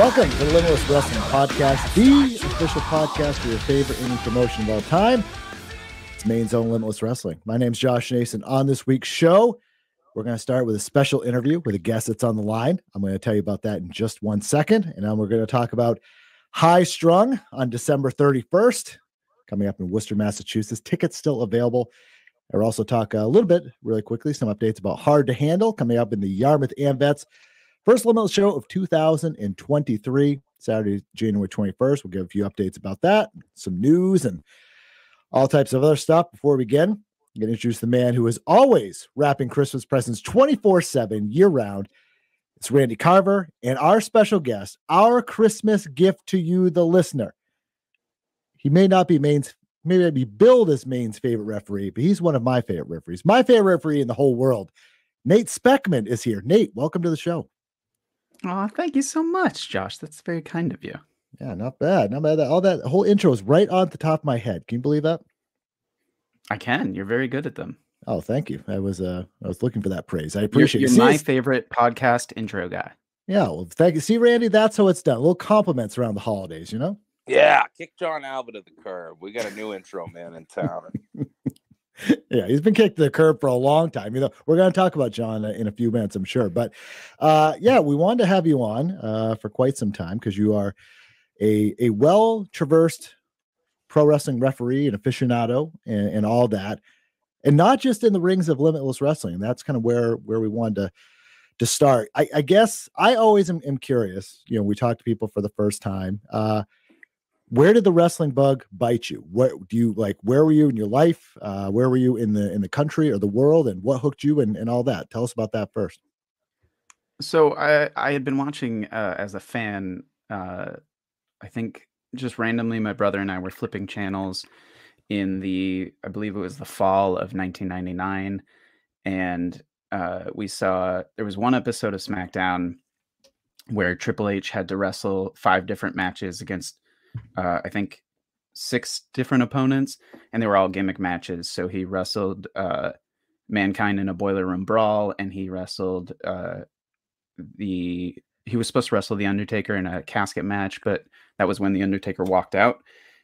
Welcome to the Limitless Wrestling Podcast, the official podcast for your favorite indie promotion of all time. It's Maine's own Limitless Wrestling. My name's Josh Nason. On this week's show, we're going to start with a special interview with a guest that's on the line. I'm going to tell you about that in just one second. And then we're going to talk about High Strung on December 31st, coming up in Worcester, Massachusetts. Tickets still available. I'll also talk a little bit, really quickly, some updates about Hard to Handle coming up in the Yarmouth AMVETS First Limitless show of 2023, Saturday, January 21st. We'll give a few updates about that, some news, and all types of other stuff. Before we begin, I'm going to introduce the man who is always wrapping Christmas presents 24 7 year round. It's Randy Carver and our special guest, our Christmas gift to you, the listener. He may not be Maine's, maybe be billed as Maine's favorite referee, but he's one of my favorite referees. My favorite referee in the whole world. Nate Speckman is here. Nate, welcome to the show. Oh, thank you so much, Josh. That's very kind of you. Yeah, not bad. Not bad. All that whole intro is right on the top of my head. Can you believe that? I can. You're very good at them. Oh, thank you. I was uh I was looking for that praise. I appreciate you're, it. You're my favorite podcast intro guy. Yeah, well, thank you. See, Randy, that's how it's done. little compliments around the holidays, you know? Yeah, kick John Alba to the curb. We got a new intro man in town. yeah, he's been kicked to the curb for a long time. You know, we're going to talk about John in a few minutes, I'm sure. But uh, yeah, we wanted to have you on uh, for quite some time because you are a a well traversed pro wrestling referee and aficionado and, and, all that, and not just in the rings of limitless wrestling. That's kind of where where we wanted to to start. I, I guess I always am, am, curious. You know, we talk to people for the first time. Uh, where did the wrestling bug bite you? What do you like where were you in your life? Uh, where were you in the in the country or the world and what hooked you and, and all that? Tell us about that first. So i i had been watching uh, as a fan uh, i think just randomly my brother and i were flipping channels in the i believe it was the fall of 1999 and uh, we saw there was one episode of smackdown where triple h had to wrestle five different matches against uh, I think six different opponents, and they were all gimmick matches. So he wrestled uh, Mankind in a boiler room brawl, and he wrestled uh, the. He was supposed to wrestle the Undertaker in a casket match, but that was when the Undertaker walked out.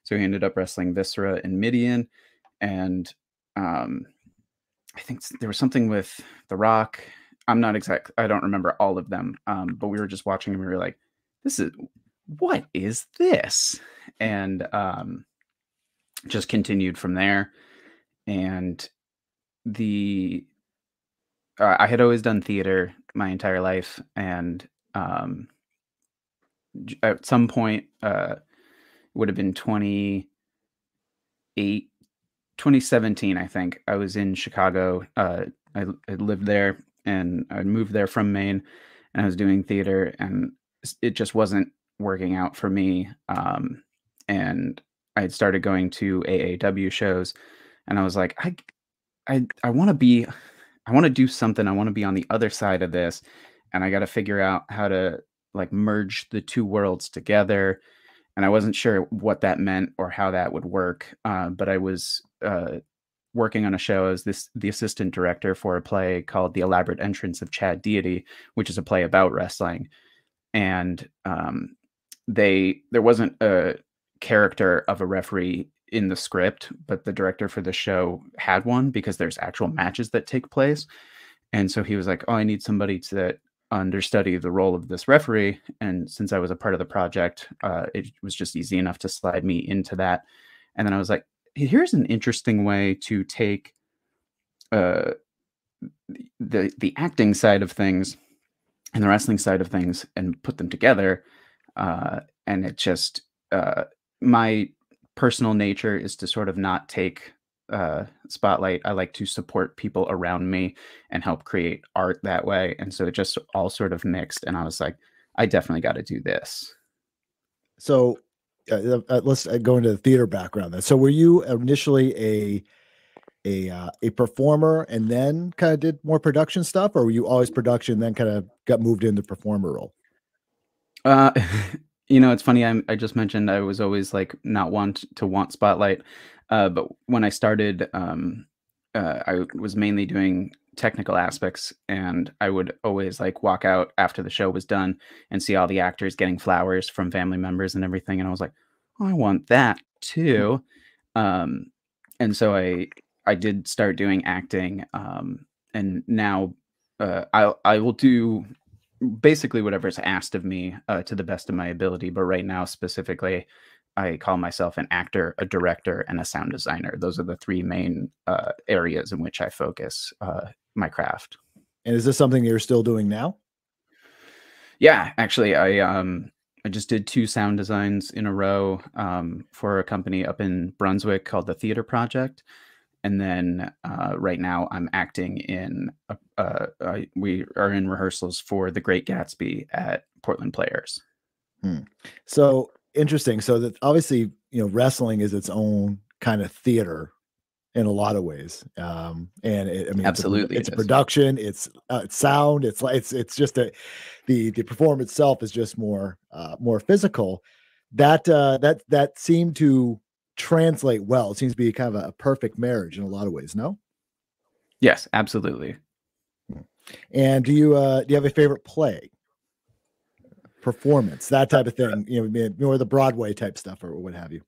So he ended up wrestling Viscera and Mideon, and um, I think there was something with The Rock. I'm not exact. I don't remember all of them, um, but we were just watching and we were like, "This is what is this? And um, just continued from there. And the uh, I had always done theater my entire life, and um, at some point, uh, would have been 28, 2017, I think. I was in Chicago. Uh, I, I lived there and I moved there from Maine, and I was doing theater, and it just wasn't working out for me. Um, and I had started going to AAW shows, and I was like, I, I, I want to be, I want to do something. I want to be on the other side of this, and I got to figure out how to like merge the two worlds together. And I wasn't sure what that meant or how that would work. Uh, but I was uh, working on a show as this the assistant director for a play called The Elaborate Entrance of Chad Deity, which is a play about wrestling. And um, they there wasn't a character of a referee in the script, but the director for the show had one because there's actual matches that take place. And so he was like, "Oh, I need somebody to understudy the role of this referee." And since I was a part of the project, uh, it was just easy enough to slide me into that. And then I was like, "Here's an interesting way to take uh, the the acting side of things and the wrestling side of things and put them together." Uh, and it just uh, my personal nature is to sort of not take uh, spotlight. I like to support people around me and help create art that way, and so it just all sort of mixed. And I was like, I definitely got to do this. So uh, uh, let's uh, go into the theater background. Then, so were you initially a a uh, a performer and then kind of did more production stuff, or were you always production, then kind of got moved into performer role? Uh, you know, it's funny. i I just mentioned I was always like not want to want spotlight, uh, but when I started um, uh, I was mainly doing technical aspects, and I would always like walk out after the show was done and see all the actors getting flowers from family members and everything, and I was like, oh, I want that too. Um, and so I I did start doing acting, um, and now uh, I I will do basically whatever's asked of me uh, to the best of my ability. But right now, specifically, I call myself an actor, a director, and a sound designer. Those are the three main uh, areas in which I focus uh, my craft. And is this something you're still doing now? Yeah, actually, I um I just did two sound designs in a row um, for a company up in Brunswick called the Theater Project, and then uh, right now I'm acting in. Uh, uh, we are in rehearsals for The Great Gatsby at Portland Players. Hmm. So interesting. So that obviously, you know, wrestling is its own kind of theater in a lot of ways. Um, and it, I mean, absolutely, it's a, it's a production, it's uh, it's sound, it's like it's it's just a the the performance itself is just more uh, more physical. That uh, that that seemed to translate well. It seems to be kind of a, perfect marriage in a lot of ways. No. Yes, absolutely. And do you uh, do you have a favorite play? performance, that type of thing, you know, more the Broadway type stuff or what have you.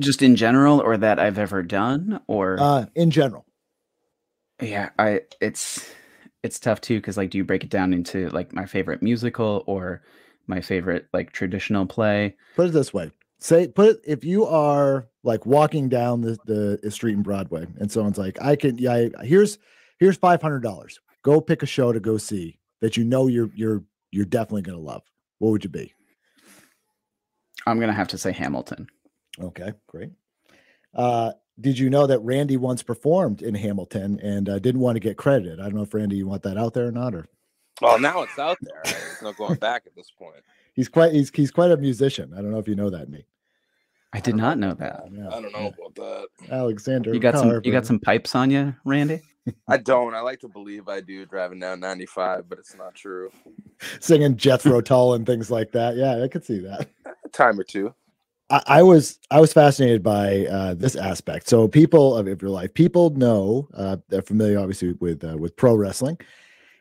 Just in general, or that I've ever done, or uh, in general. Yeah, I it's it's tough too because like, do you break it down into like my favorite musical or my favorite like traditional play? Put it this way: say put it if you are like walking down the the street in Broadway and someone's like, I can yeah, here's here's five hundred dollars. Go pick a show to go see that you know you're you're you're definitely gonna love what would you be? I'm gonna have to say Hamilton. Okay, great. Uh, did you know that Randy once performed in Hamilton and uh, didn't want to get credited? I don't know if Randy, you want that out there or not, or. Well, now it's out there. There's no going back at this point. He's quite he's he's quite a musician. I don't know if you know that, me. I did I not know that. I don't know about that. Alexander, you got Carver. some you got some pipes on you, Randy. I don't. I like to believe I do driving down 95, but it's not true. Singing Jethro Tull and things like that. Yeah, I could see that. A time or two. I, I was I was fascinated by uh, this aspect. So people of your life, people know uh, they're familiar obviously with uh, with pro wrestling.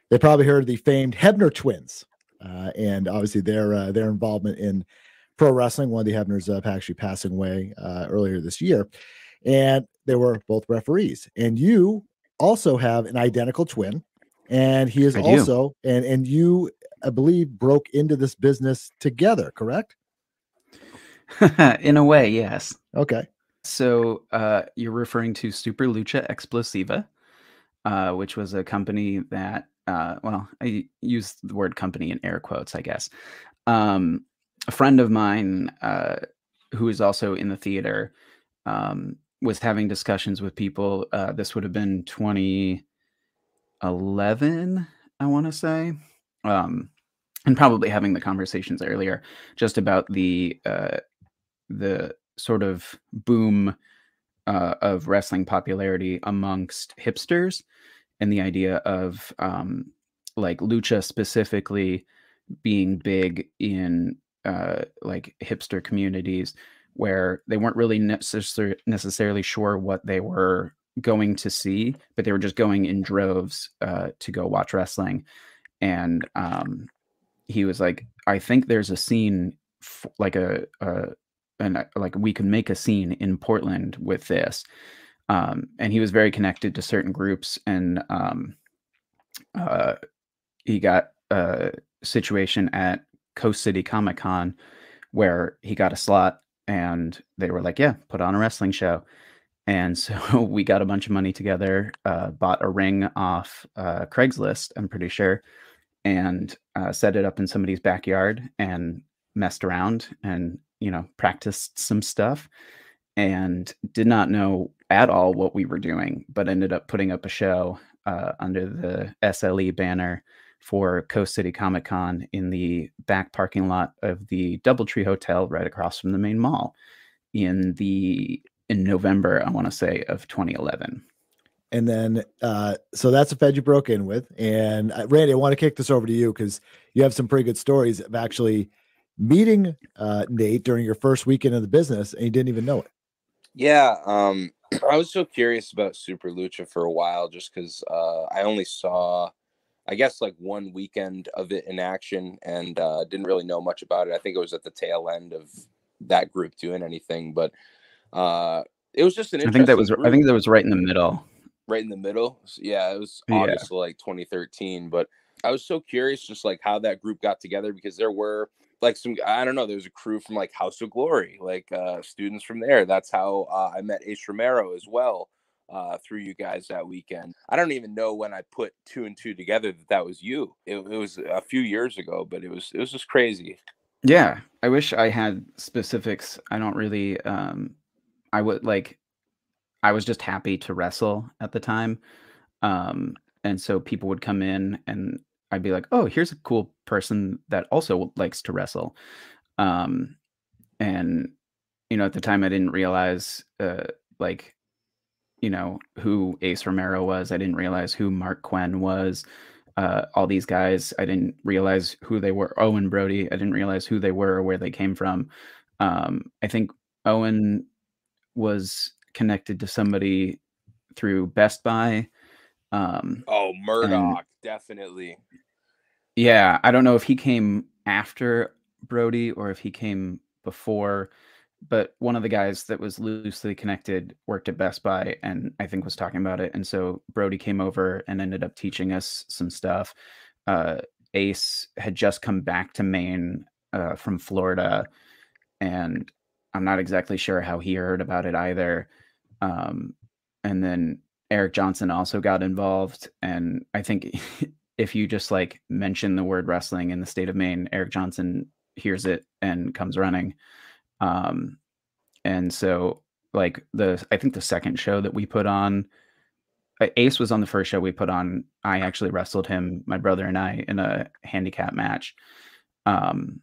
They probably heard of the famed Hebner twins, uh, and obviously their uh, their involvement in pro wrestling. One of the Hebners uh, actually passing away earlier this year, and they were both referees. And you also have an identical twin, and he is I also do. and and you, I believe, broke into this business together. Correct? In a way, yes. Okay. So uh, you're referring to Super Lucha Explosiva, uh, which was a company that, uh, well, I use the word company in air quotes, I guess. Um, a friend of mine uh, who is also in the theater um, was having discussions with people. Uh, this would have been 2011, I want to say, um, and probably having the conversations earlier just about the uh, the sort of boom uh, of wrestling popularity amongst hipsters, and the idea of um, like lucha specifically being big in uh, like hipster communities where they weren't really necessar- necessarily sure what they were going to see, but they were just going in droves uh, to go watch wrestling. And um, he was like, "I think there's a scene, f- like a, a, and uh, like we can make a scene in Portland with this." Um, and he was very connected to certain groups, and um, uh, he got a situation at Coast City Comic Con where he got a slot and they were like, "Yeah, put on a wrestling show." And so we got a bunch of money together, uh, bought a ring off uh, Craigslist, I'm pretty sure, and uh, set it up in somebody's backyard and messed around and you know practiced some stuff, and did not know at all what we were doing, but ended up putting up a show uh, under the SLE banner for Coast City Comic Con in the back parking lot of the Doubletree Hotel right across from the Maine Mall in the in November, I want to say, of 2011. And then, uh, so that's a Fed you broke in with. And uh, Randy, I want to kick this over to you because you have some pretty good stories of actually meeting uh, Nate during your first weekend of the business and you didn't even know it. Yeah. Um, I was so curious about Super Lucha for a while, just because uh, I only saw, I guess, like one weekend of it in action, and uh, didn't really know much about it. I think it was at the tail end of that group doing anything, but uh, it was just an. I think that was. group. I think that was right in the middle. right in the middle. Yeah, it was Yeah. August of like 2013. But I was so curious, just like how that group got together because there were like some I don't know, there was a crew from like House of Glory, like uh students from there. That's how uh, I met Ace Romero as well. Uh, through you guys that weekend. I don't even know when I put two and two together that that was you. It, it was a few years ago, but it was it was just crazy. Yeah, I wish I had specifics. I don't really. Um, I would like. I was just happy to wrestle at the time, um, and so people would come in, and I'd be like, "Oh, here's a cool person that also likes to wrestle," um, and you know, at the time, I didn't realize, uh, like, you know, who Ace Romero was. I didn't realize who Mark Quinn was. Uh, all these guys, I didn't realize who they were. Owen Brody, I didn't realize who they were or where they came from. Um, I think Owen was connected to somebody through Best Buy. Um, Oh, Murdoch, definitely. yeah, I don't know if he came after Brody or if he came before, but one of the guys that was loosely connected worked at Best Buy and I think was talking about it. And so Brody came over and ended up teaching us some stuff. Uh, Ace had just come back to Maine uh, from Florida, and I'm not exactly sure how he heard about it either. Um, and then Eric Johnson also got involved, and I think if you just like mention the word wrestling in the state of Maine, Eric Johnson hears it and comes running. Um, and so like the I think the second show that we put on, Ace was on the first show we put on. I actually wrestled him, my brother and I, in a handicap match. Um,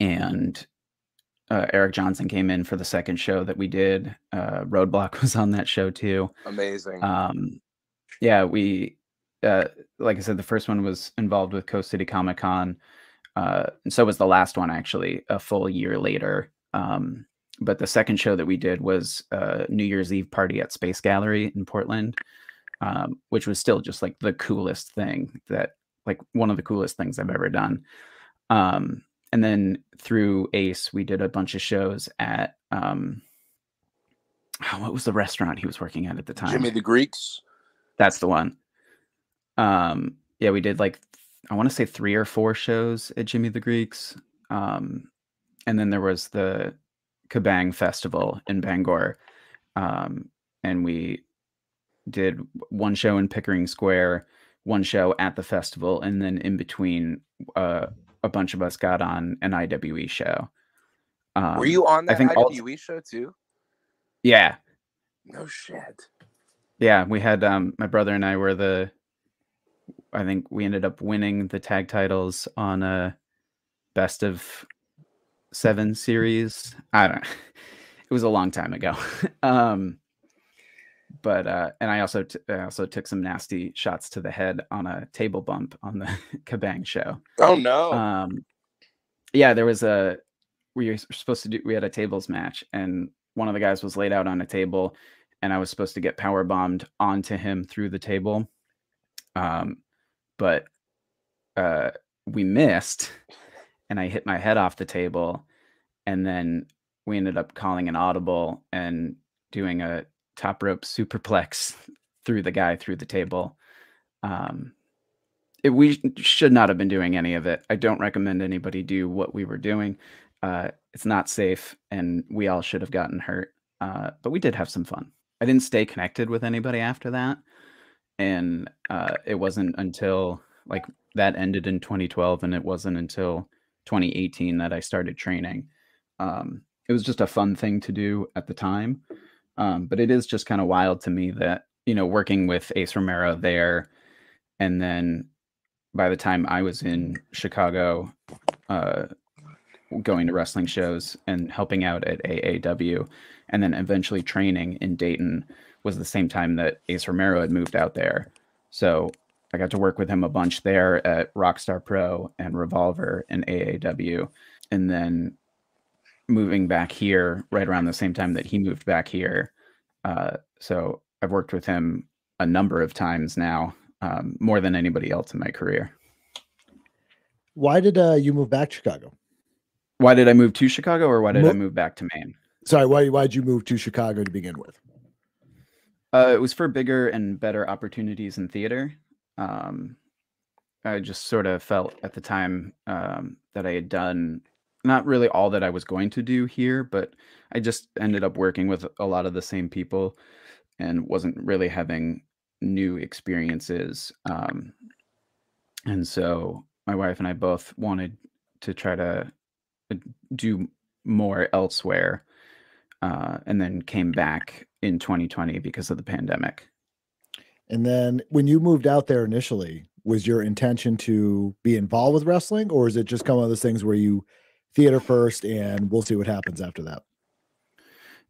and uh, Eric Johnson came in for the second show that we did. Uh, Roadblock was on that show too. Amazing. Um, yeah, we, uh, like I said, the first one was involved with Coast City Comic Con, uh, and so was the last one actually, a full year later. Um, but the second show that we did was uh, New Year's Eve party at Space Gallery in Portland, um, which was still just like the coolest thing that, like, one of the coolest things I've ever done. Um, and then through Ace, we did a bunch of shows at um, oh, what was the restaurant he was working at at the time? Jimmy the Greeks. That's the one. Um, yeah, we did like I want to say three or four shows at Jimmy the Greeks. Um, and then there was the KahBang Festival in Bangor. Um, and we did one show in Pickering Square, one show at the festival, and then in between, uh, a bunch of us got on an IWE show. Um, Were you on I that think also- IWE show too? Yeah, No shit. Yeah, we had um my brother and I were the I think we ended up winning the tag titles on a best of seven series. I don't it was a long time ago. um but uh and I also t- I also took some nasty shots to the head on a table bump on the KahBang show. Oh no. Um, yeah, there was a we were supposed to do. We had a tables match, and one of the guys was laid out on a table, and I was supposed to get power bombed onto him through the table. Um, but uh, we missed, and I hit my head off the table, and then we ended up calling an audible and doing a top rope superplex through the guy through the table. Um, it, we should not have been doing any of it. I don't recommend anybody do what we were doing. Uh, it's not safe, and we all should have gotten hurt. Uh, but we did have some fun. I didn't stay connected with anybody after that, and uh, it wasn't until like that ended in 2012, and it wasn't until 2018 that I started training. Um, it was just a fun thing to do at the time, um, but it is just kind of wild to me that you know working with Ace Romero there, and then by the time I was in Chicago, uh, going to wrestling shows and helping out at AAW, and then eventually training in Dayton was the same time that Ace Romero had moved out there. So I got to work with him a bunch there at Rockstar Pro and Revolver and AAW. And then moving back here right around the same time that he moved back here, Uh, so I've worked with him a number of times now, um, more than anybody else in my career. Why did uh, you move back to Chicago? Why did I move to Chicago, or why did Mo- I move back to Maine? Sorry, why why did you move to Chicago to begin with? Uh, it was for bigger and better opportunities in theater. Um, I just sort of felt at the time um, that I had done not really all that I was going to do here, but I just ended up working with a lot of the same people and wasn't really having new experiences. Um, and so my wife and I both wanted to try to uh, do more elsewhere uh, and then came back in 2020 because of the pandemic. And then when you moved out there initially, was your intention to be involved with wrestling or is it just kind of one of those things where you theater first and we'll see what happens after that?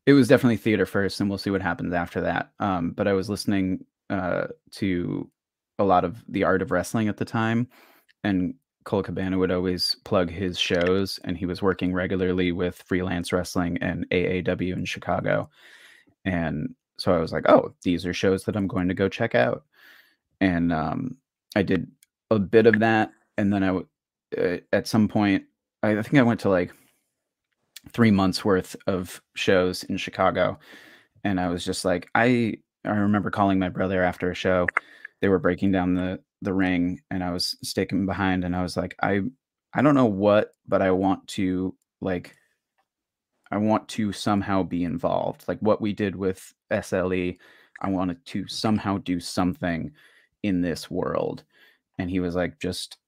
It was definitely theater first and we'll see what happens after that. Um, but I was listening uh, to a lot of the art of wrestling at the time and Colt Cabana would always plug his shows, and he was working regularly with freelance wrestling and AAW in Chicago. And so I was like, oh, these are shows that I'm going to go check out. And um, I did a bit of that. And then I, uh, at some point, I, I think I went to like three months worth of shows in Chicago. And I was just like, I, I remember calling my brother after a show. They were breaking down the the ring and I was sticking behind and I was like, I I don't know what, but I want to like I want to somehow be involved. Like what we did with SLE, I wanted to somehow do something in this world. And he was like, just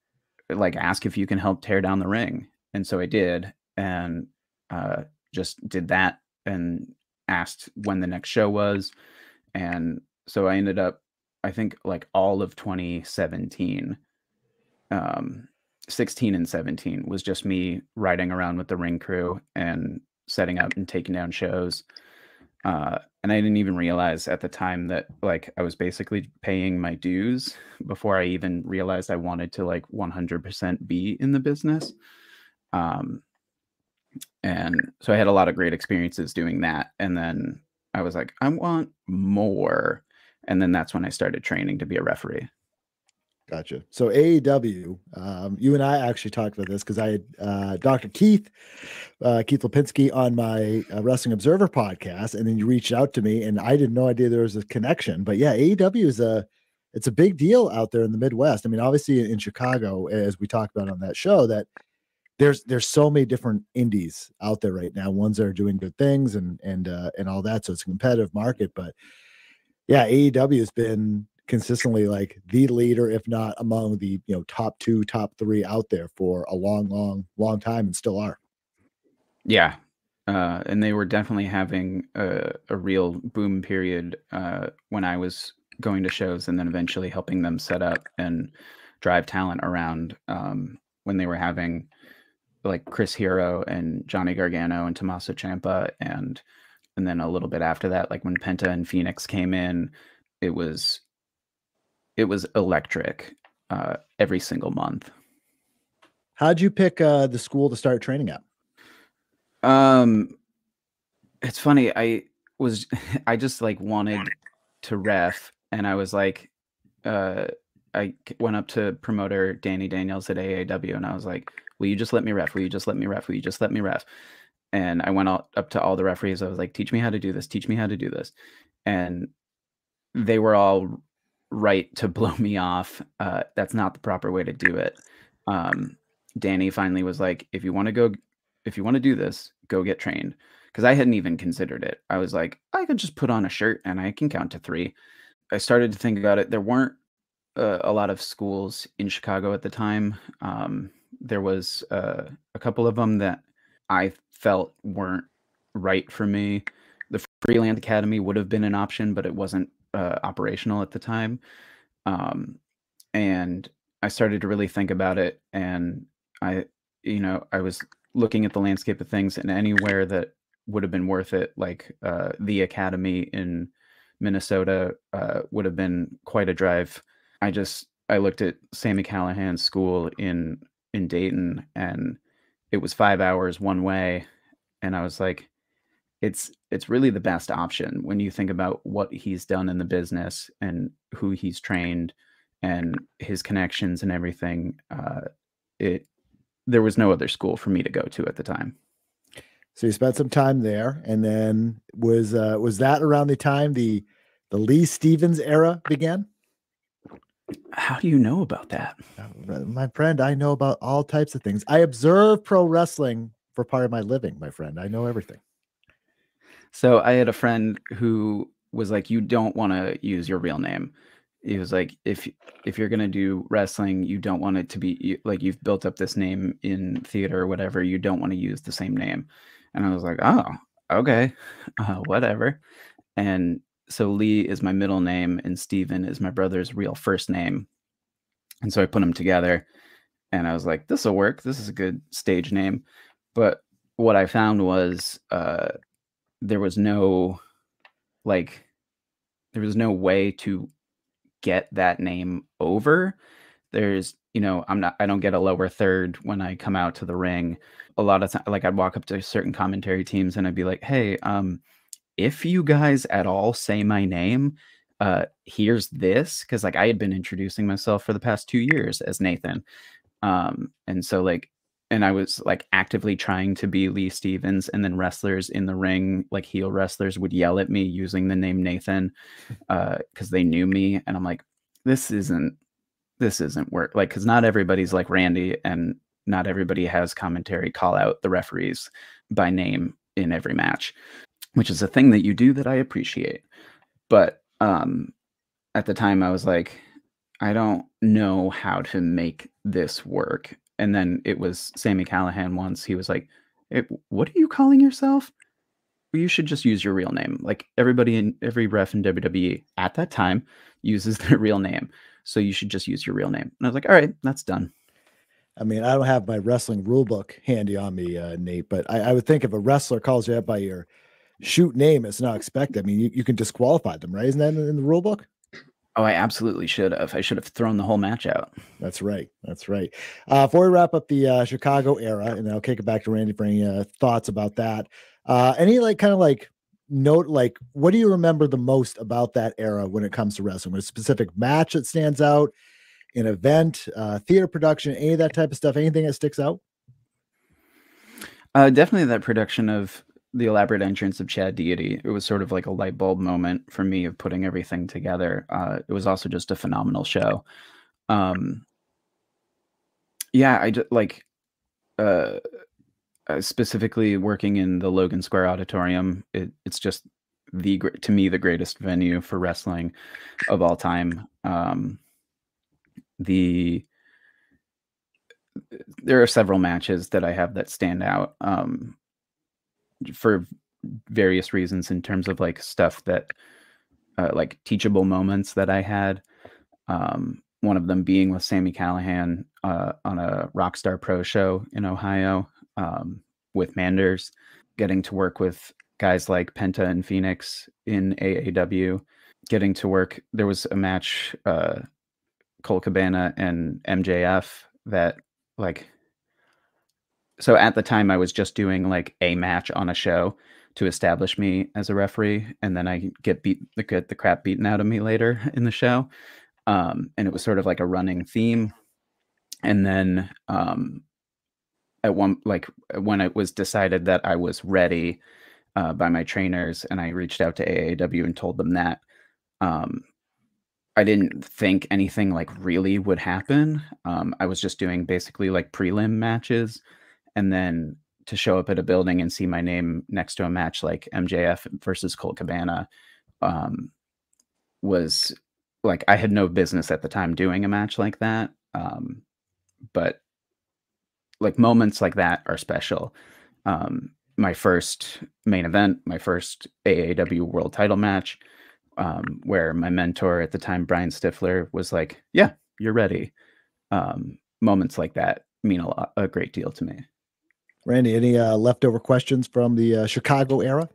like ask if you can help tear down the ring. And so I did and uh just did that and asked when the next show was. And so I ended up I think like all of 2017, um, 16 and 17 was just me riding around with the ring crew and setting up and taking down shows. Uh, and I didn't even realize at the time that like I was basically paying my dues before I even realized I wanted to like 100% be in the business. Um, and so I had a lot of great experiences doing that. And then I was like, I want more and then that's when I started training to be a referee. Gotcha. So AAW, um, you and I actually talked about this because I had uh, Dr. Keith, uh, Keith Lipinski on my uh, Wrestling Observer podcast, and then you reached out to me, and I didn't know idea there was a connection. But yeah, AAW is a it's a big deal out there in the Midwest. I mean, obviously in Chicago, as we talked about on that show, that there's there's so many different indies out there right now. Ones that are doing good things and and uh, and all that. So it's a competitive market, but yeah, AAW has been consistently like the leader, if not among the you know top two, top three out there for a long, long, long time, and still are. Yeah, uh, and they were definitely having a, a real boom period uh, when I was going to shows, and then eventually helping them set up and drive talent around um, when they were having like Chris Hero and Johnny Gargano and Tommaso Ciampa and and then a little bit after that like when penta and fenix came in it was it was electric uh, every single month. How'd you pick uh, the school to start training at? Um it's funny i was i just like wanted to ref and i was like uh i went up to promoter danny daniels at aaw and i was like will you just let me ref? Will you just let me ref? Will you just let me ref? And I went out, up to all the referees. I was like, "Teach me how to do this. Teach me how to do this," and they were all right to blow me off. Uh, that's not the proper way to do it. Um, Danny finally was like, "If you want to go, if you want to do this, go get trained." Because I hadn't even considered it. I was like, I could just put on a shirt and I can count to three. I started to think about it. There weren't uh, a lot of schools in Chicago at the time. Um, there was uh, a couple of them that I felt weren't right for me. The Freeland Academy would have been an option, but it wasn't uh, operational at the time. Um, and I started to really think about it, and I, you know, I was looking at the landscape of things, and anywhere that would have been worth it, like uh, the Academy in Minnesota, uh, would have been quite a drive. I just I looked at Sami Callihan's school in in Dayton, and it was five hours one way and i was like it's it's really the best option when you think about what he's done in the business and who he's trained and his connections and everything. Uh, it there was no other school for me to go to at the time. So you spent some time there, and then was uh, was that around the time the the Lee Stevens era began? How do you know about that? Uh, my friend, I know about all types of things. I observe pro wrestling for part of my living, my friend. I know everything. So I had a friend who was like, "You don't want to use your real name." He was like, "If if you're gonna do wrestling, you don't want it to be like you've built up this name in theater or whatever. You don't want to use the same name." And I was like, "Oh, okay, uh, whatever." And so Lee is my middle name, and Steven is my brother's real first name. And so I put them together, and I was like, "This will work. This is a good stage name." But what I found was uh, there was no like there was no way to get that name over. There's, you know, I'm not I don't get a lower third when I come out to the ring. A lot of time like I'd walk up to certain commentary teams and I'd be like, "Hey, um if you guys at all say my name, uh here's this cuz like I had been introducing myself for the past 2 years as Nathan. Um and so like and I was like actively trying to be Lee Stevens, and then wrestlers in the ring, like heel wrestlers, would yell at me using the name Nathan because uh, they knew me, and I'm like, this isn't this isn't work. Like, because not everybody's like Randy, and not everybody has commentary call out the referees by name in every match, which is a thing that you do that I appreciate. But um, at the time, I was like, I don't know how to make this work and then it was Sami Callihan once. He was like, "What are you calling yourself? You should just use your real name." Like everybody in every ref in WWE at that time uses their real name, so you should just use your real name. And I was like, "All right, that's done." I mean, I don't have my wrestling rule book handy on me, uh, Nate, but I, I, would think if a wrestler calls you out by your shoot name, it's not expected. I mean, you, you can disqualify them, right? Isn't that in, in the rule book? Oh, I absolutely should have. I should have thrown the whole match out. That's right. That's right. Uh, before we wrap up the uh, Chicago era, and I'll kick it back to Randy for any uh, thoughts about that. Uh, any like kind of like note, like what do you remember the most about that era when it comes to wrestling? A specific match that stands out, an event, uh, theater production, any of that type of stuff? Anything that sticks out? Uh, definitely that production of the elaborate entrance of Chad Deity. It was sort of like a light bulb moment for me of putting everything together. Uh, it was also just a phenomenal show. Um, yeah, I just like uh, uh, specifically working in the Logan Square Auditorium. It, it's just the to me the greatest venue for wrestling of all time. Um, the there are several matches that I have that stand out. Um, for various reasons in terms of like stuff that uh, like teachable moments that I had. Um, one of them being with Sami Callihan uh, on a Rockstar Pro show in Ohio um, with Manders, getting to work with guys like Penta and Fenix in AAW, getting to work. There was a match, uh, Colt Cabana and MJF that like so at the time I was just doing like a match on a show to establish me as a referee, and then I get beat get the crap beaten out of me later in the show. Um, and it was sort of like a running theme. And then um, at one like when it was decided that I was ready uh, by my trainers, and I reached out to AAW and told them that. Um, I didn't think anything like really would happen. Um, I was just doing basically like prelim matches and then to show up at a building and see my name next to a match like MJF versus Colt Cabana um, was like I had no business at the time doing a match like that. Um, but like moments like that are special. Um, my first main event, my first AAW world title match, um, where my mentor at the time, Brian Stifler, was like, Yeah, you're ready. Um, moments like that mean a lot, a great deal to me. Randy, any uh, leftover questions from the uh, Chicago era?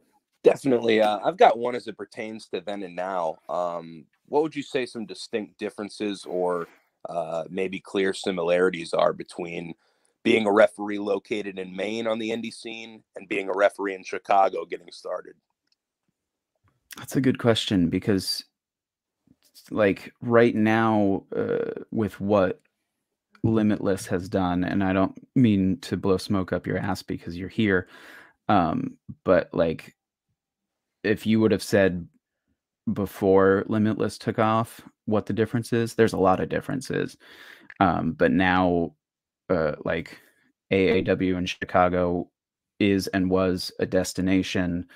Definitely. Uh, I've got one as it pertains to then and now. Um, what would you say some distinct differences or uh, maybe clear similarities are between being a referee located in Maine on the indie scene and being a referee in Chicago getting started? That's a good question because, like, right now, uh, with what Limitless has done, and I don't mean to blow smoke up your ass because you're here, um, but like, if you would have said before Limitless took off what the difference is, there's a lot of differences. Um, but now, uh, like AAW in Chicago is and was a destination.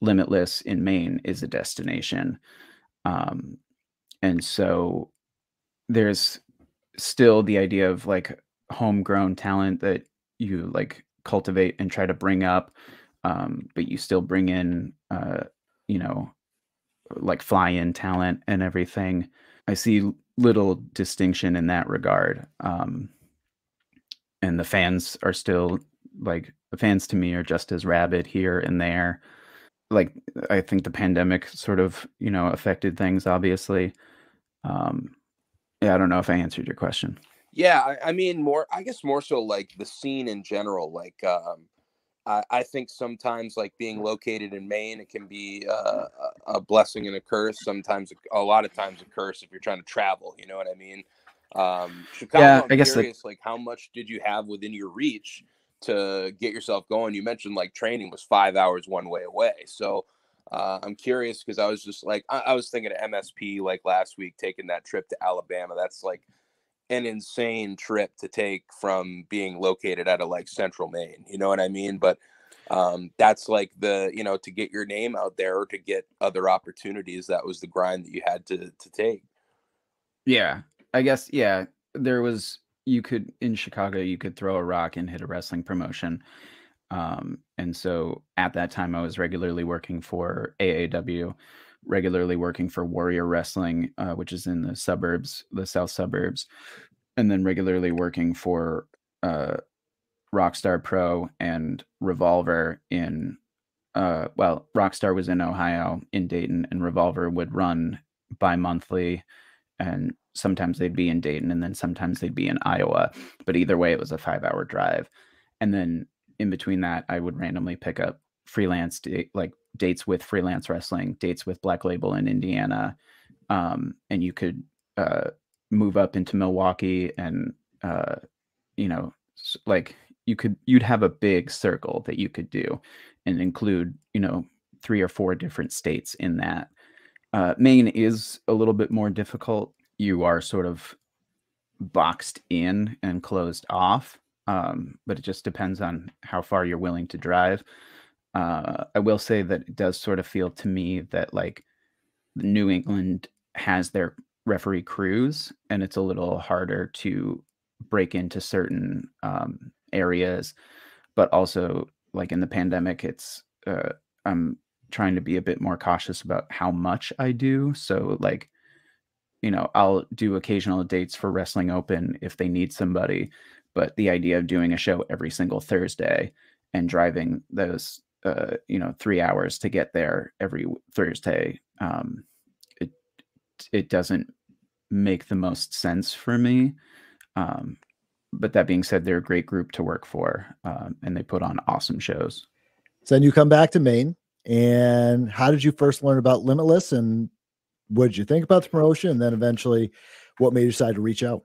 Limitless in Maine is a destination. Um, and so there's still the idea of like homegrown talent that you like cultivate and try to bring up um, but you still bring in uh, you know like fly in talent and everything. I see little distinction in that regard um, and the fans are still like the fans to me are just as rabid here and there. Like i think the pandemic sort of you know affected things obviously um yeah i don't know if i answered your question Yeah, I, I mean more. I guess more so like the scene in general. Like um, I, I think sometimes like being located in Maine, it can be uh, a blessing and a curse. Sometimes a lot of times a curse if you're trying to travel. You know what I mean? Um, Chicago. yeah I'm i guess like curious, like how much did you have within your reach to get yourself going? You mentioned like training was five hours one way away. So uh, I'm curious because I was just like I, I was thinking of MSP like last week taking that trip to Alabama. That's like an insane trip to take from being located out of like central Maine. You know what I mean? But um, that's like the you know to get your name out there or to get other opportunities. That was the grind that you had to to take. Yeah, I guess yeah. There was you could in Chicago you could throw a rock and hit a wrestling promotion. Um, and so at that time I was regularly working for AAW, regularly working for Warrior Wrestling, uh, which is in the suburbs, the south suburbs, and then regularly working for uh, Rockstar Pro and Revolver in uh well, Rockstar was in Ohio in Dayton and Revolver would run bi-monthly and sometimes they'd be in Dayton and then sometimes they'd be in Iowa. But either way, it was a five hour drive. And then in between that, I would randomly pick up freelance like dates with freelance wrestling, dates with Black Label in Indiana. Um, and you could uh, move up into Milwaukee and, uh, you know, like you could, you'd have a big circle that you could do and include, you know, three or four different states in that uh, Maine is a little bit more difficult. You are sort of boxed in and closed off, um, but it just depends on how far you're willing to drive. Uh, I will say that it does sort of feel to me that like New England has their referee crews, and it's a little harder to break into certain um, areas. But also, like in the pandemic, it's uh, I'm trying to be a bit more cautious about how much I do. So, like, you know, I'll do occasional dates for Wrestling Open if they need somebody, but the idea of doing a show every single Thursday and driving those, uh, you know, three hours to get there every Thursday, um, it it doesn't make the most sense for me. Um, but that being said, they're a great group to work for, um, and they put on awesome shows. So then you come back to Maine, and how did you first learn about Limitless, and what did you think about the promotion, and then eventually, what made you decide to reach out?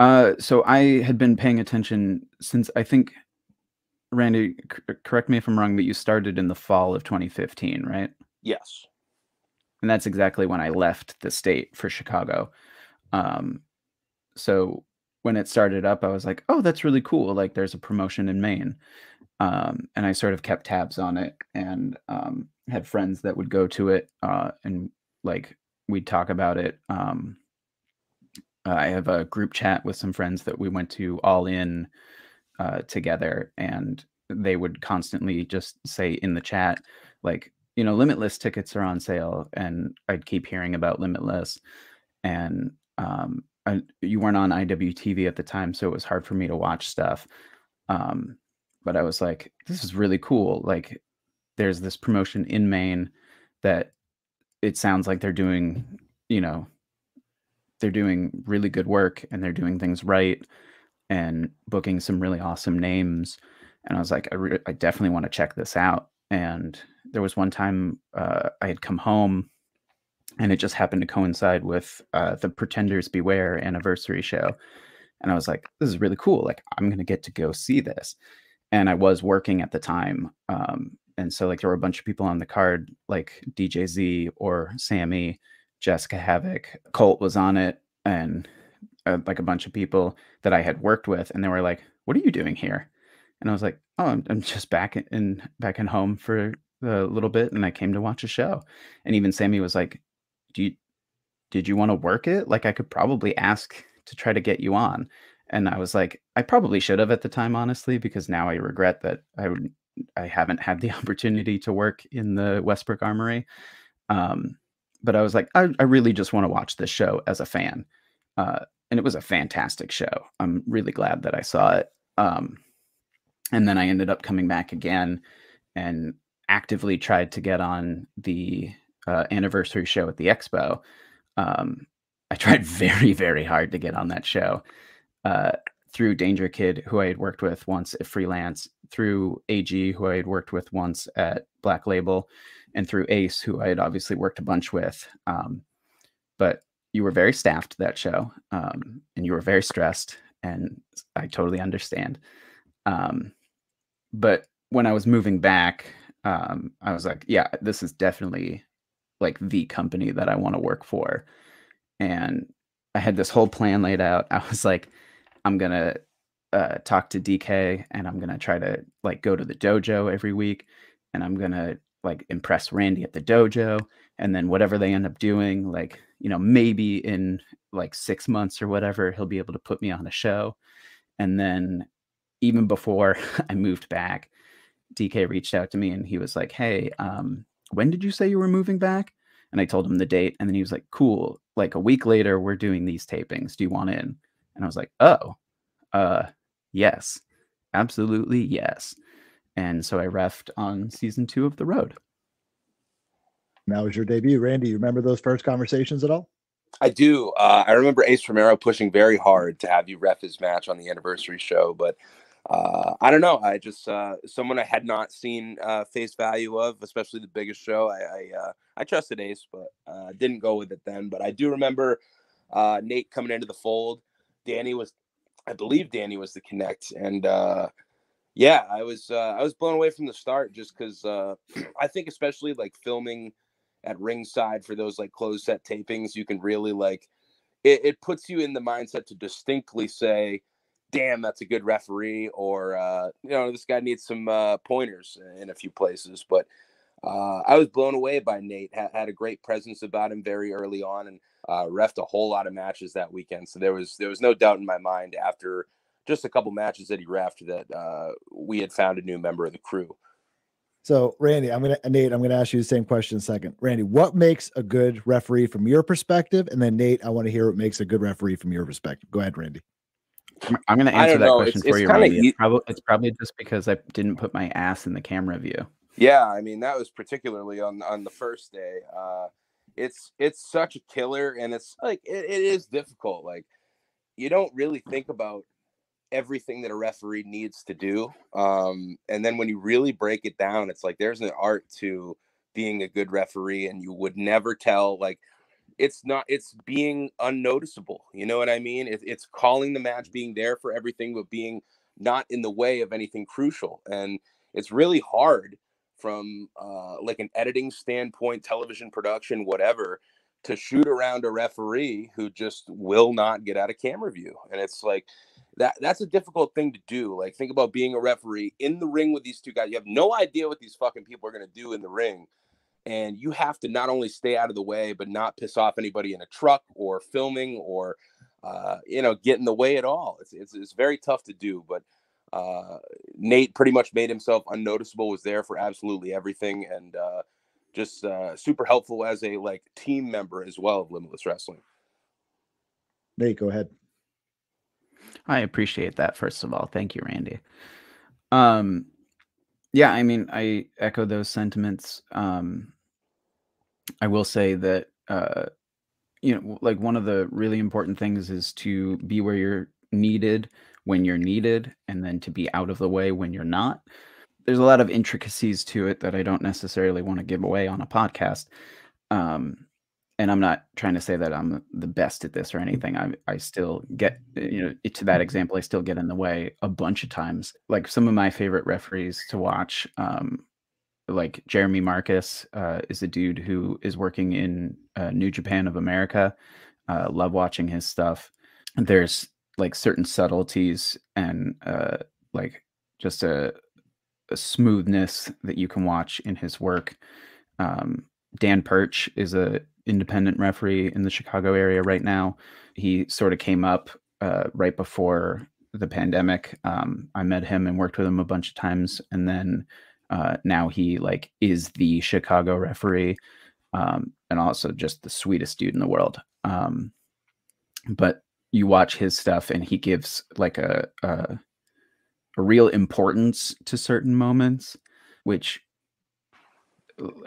Uh, so I had been paying attention since I think, Randy, c- correct me if I'm wrong, but you started in the fall of 2015, right? Yes. And that's exactly when I left the state for Chicago. Um, so when it started up, I was like, oh, that's really cool. Like there's a promotion in Maine. Um, and I sort of kept tabs on it and um, had friends that would go to it uh, and like we'd talk about it. Um, I have a group chat with some friends that we went to all in uh, together, and they would constantly just say in the chat, like, you know, Limitless tickets are on sale, and I'd keep hearing about Limitless, and um, I, you weren't on IWTV at the time, so it was hard for me to watch stuff. Um, but I was like, this is really cool. Like, there's this promotion in Maine that it sounds like they're doing, you know, they're doing really good work and they're doing things right and booking some really awesome names. And I was like, I, re- I definitely want to check this out. And there was one time uh, I had come home and it just happened to coincide with uh, the Pretenders Beware anniversary show. And I was like, this is really cool. Like, I'm going to get to go see this. And I was working at the time. Um, and so, like, there were a bunch of people on the card, like DJ Z or Sammy, Jessica Havoc, Colt was on it, and uh, like a bunch of people that I had worked with. And they were like, what are you doing here? And I was like, oh, I'm, I'm just back in back in home for a little bit and I came to watch a show. And even Sami was like, do you did you want to work it? Like I could probably ask to try to get you on. And I was like, I probably should have at the time, honestly, because now I regret that I would I haven't had the opportunity to work in the Westbrook Armory. Um, but I was like, I, I, really just want to watch this show as a fan. Uh, and it was a fantastic show. I'm really glad that I saw it. Um, and then I ended up coming back again and actively tried to get on the uh, anniversary show at the expo. Um, I tried very, very hard to get on that show uh, through Danger Kid, who I had worked with once at Freelance, through AG, who I had worked with once at Black Label, and through Ace, who I had obviously worked a bunch with. Um, but you were very staffed that show, um, and you were very stressed, and I totally understand. Um, but when I was moving back, um, I was like, yeah, this is definitely like the company that I want to work for. And I had this whole plan laid out. I was like, I'm to uh, talk to DK and I'm to try to like go to the dojo every week and I'm to like impress Randy at the dojo. And then whatever they end up doing, like, you know, maybe in like six months or whatever, he'll be able to put me on a show. And then even before I moved back, DK reached out to me and he was like, Hey, um, when did you say you were moving back? And I told him the date. And then he was like, Cool. Like a week later, we're doing these tapings. Do you want in? And I was like, Oh, uh, yes, absolutely yes. And so I refed on season two of The Road. That was your debut. Randy, you remember those first conversations at all? I do. Uh, I remember Ace Romero pushing very hard to have you ref his match on the anniversary show, but uh, I don't know. I just uh, someone I had not seen uh, face value of, especially the biggest show. I I, uh, I trusted Ace, but uh, didn't go with it then. But I do remember uh, Nate coming into the fold. Danny was, I believe Danny was the connect, and yeah, I was I was blown away from the start just because I think especially like filming at ringside for those like closed set tapings, you can really like it, it puts you in the mindset to distinctly say damn, that's a good referee, or uh, you know, this guy needs some uh, pointers in a few places. But uh, I was blown away by Nate. Had, had a great presence about him very early on, and uh, refed a whole lot of matches that weekend. So there was there was no doubt in my mind after just a couple matches that he refed that uh, we had found a new member of the crew. So, Randy, I'm gonna Nate, I'm gonna ask you the same question in a second. Randy, what makes a good referee from your perspective? And then Nate, I want to hear what makes a good referee from your perspective. Go ahead, Randy. I'm going to answer that know. question it's, for it's you, Randy. It's probably, it's probably just because I didn't put my ass in the camera view. Yeah, I mean that was particularly on on the first day. Uh, it's it's such a killer, and it's like it, it is difficult. Like you don't really think about everything that a referee needs to do, um, and then when you really break it down, it's like there's an art to being a good referee, and you would never tell like it's not it's being unnoticeable you know what i mean? It, it's calling the match being there for everything but being not in the way of anything crucial and it's really hard from uh, like an editing standpoint television production whatever to shoot around a referee who just will not get out of camera view and it's like that that's a difficult thing to do like think about being a referee in the ring with these two guys. You have no idea what these fucking people are going to do in the ring and you have to not only stay out of the way but not piss off anybody in a truck or filming or uh, you know get in the way at all. It's, it's, it's very tough to do but uh, nate pretty much made himself unnoticeable was there for absolutely everything and uh, just uh, super helpful as a like team member as well of limitless wrestling. Nate go ahead i appreciate that first of all thank you randy um yeah i mean i echo those sentiments um I will say that uh, you know, like one of the really important things is to be where you're needed when you're needed, and then to be out of the way when you're not. there's a lot of intricacies to it that I don't necessarily want to give away on a podcast. Um, and I'm not trying to say that I'm the best at this or anything. I I still get you know to that example. I still get in the way a bunch of times. Like some of my favorite referees to watch, um, like Jeremy Marcus uh, is a dude who is working in uh, New Japan of America. Uh, love watching his stuff. There's like certain subtleties and uh, like just a, a, smoothness that you can watch in his work. Um, Dan Perch is a independent referee in the Chicago area right now. He sort of came up uh, right before the pandemic. Um, I met him and worked with him a bunch of times, and then uh, now he like is the Chicago referee, um, and also just the sweetest dude in the world. Um, but you watch his stuff, and he gives like a, a a real importance to certain moments, which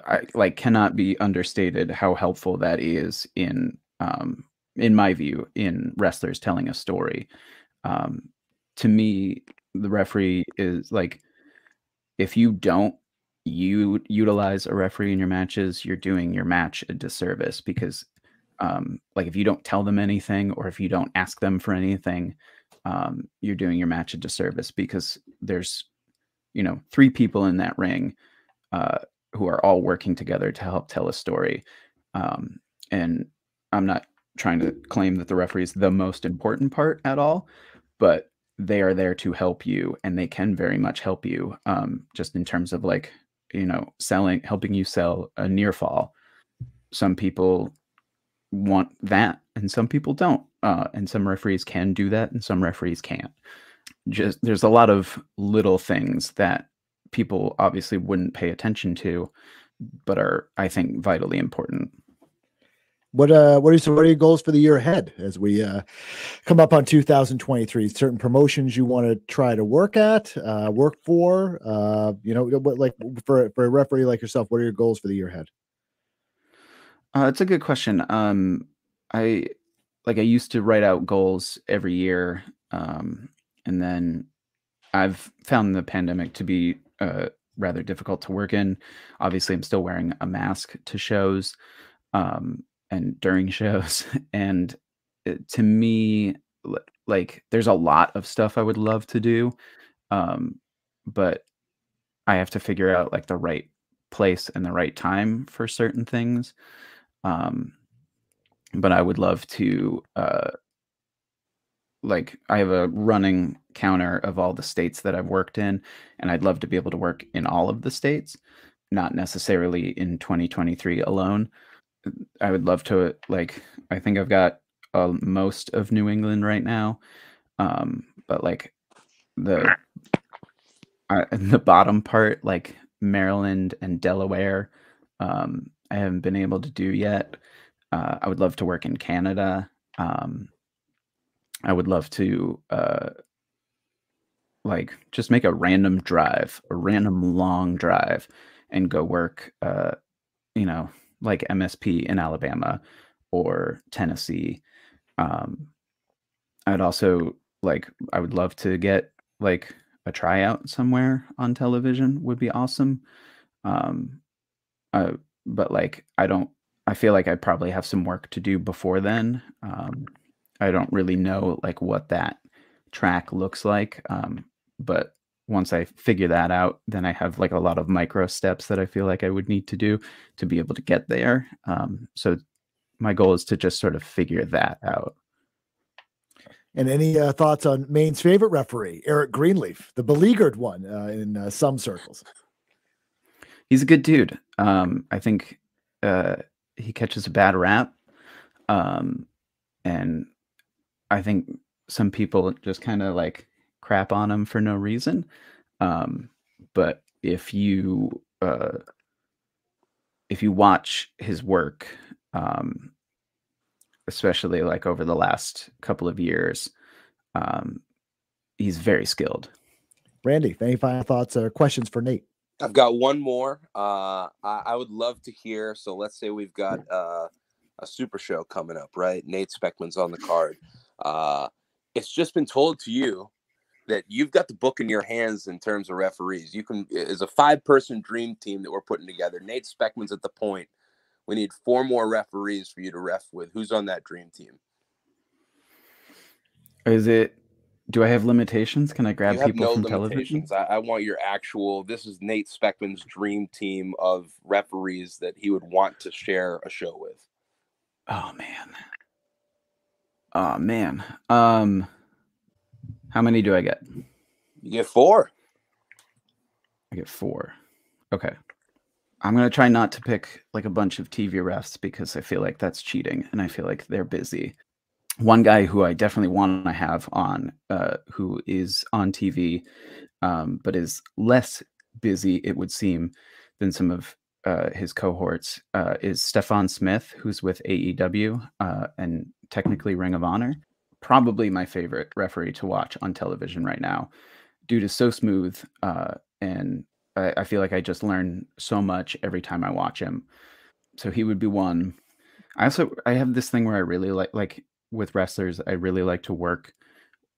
I like cannot be understated how helpful that is in um in my view in wrestlers telling a story. Um to me the referee is like if you don't you utilize a referee in your matches, you're doing your match a disservice because um like if you don't tell them anything or if you don't ask them for anything, um you're doing your match a disservice because there's you know three people in that ring uh who are all working together to help tell a story. Um, and I'm not trying to claim that the referee is the most important part at all, but they are there to help you and they can very much help you um, just in terms of like, you know, selling, helping you sell a near fall. Some people want that and some people don't. Uh, and some referees can do that and some referees can't. Just there's a lot of little things that people obviously wouldn't pay attention to, but are I think vitally important. What uh what is what are your goals for the year ahead as we uh come up on 2023? Certain promotions you want to try to work at, uh work for, uh you know, what like for for a referee like yourself, what are your goals for the year ahead? Uh it's a good question. Um I like I used to write out goals every year um and then I've found the pandemic to be uh, rather difficult to work in. Obviously, I'm still wearing a mask to shows um, and during shows. And it, to me, like, there's a lot of stuff I would love to do, um, but I have to figure out like the right place and the right time for certain things. Um, but I would love to uh, like I have a running counter of all the states that I've worked in, and I'd love to be able to work in all of the states, not necessarily in 2023 alone. I would love to like I think I've got uh, most of New England right now, um, but like the uh, the bottom part, like Maryland and Delaware, um, I haven't been able to do yet. Uh, I would love to work in Canada. Um, I would love to uh like just make a random drive, a random long drive and go work uh you know, like MSP in Alabama or Tennessee. Um I'd also like I would love to get like a tryout somewhere on television would be awesome. Um uh, but like I don't I feel like I probably have some work to do before then. Um I don't really know like what that track looks like. Um, but once I figure that out, then I have like a lot of micro steps that I feel like I would need to do to be able to get there. Um, so my goal is to just sort of figure that out. And any uh, thoughts on Maine's favorite referee, Eric Greenleaf, the beleaguered one uh, in uh, some circles? He's a good dude. Um, I think uh, he catches a bad rap. Um, and I think some people just kind of like crap on him for no reason. Um, but if you uh, if you watch his work, um, especially like over the last couple of years, um, he's very skilled. Randy, any final thoughts or questions for Nate? I've got one more. Uh, I, I, would love to hear. So let's say we've got uh, a super show coming up, right? Nate Speckman's on the card. Uh, it's just been told to you that you've got the book in your hands in terms of referees. You can as a five person dream team that we're putting together. Nate Speckman's at the point. We need four more referees for you to ref with. Who's on that dream team? Is it? Do I have limitations? Can I grab people no from television? I, I want your actual. This is Nate Speckman's dream team of referees that he would want to share a show with. Oh man. Oh man. Um, how many do I get? You get four. I get four. Okay. I'm gonna try not to pick like a bunch of TV refs because I feel like that's cheating, and I feel like they're busy. One guy who I definitely want to have on, uh, who is on TV, um, but is less busy, it would seem, than some of uh, his cohorts, uh, is Stephon Smith, who's with AEW uh, and technically Ring of Honor. Probably my favorite referee to watch on television right now. Dude is so smooth, uh, and I, I feel like I just learn so much every time I watch him. So he would be one. I also I have this thing where I really like like with wrestlers, I really like to work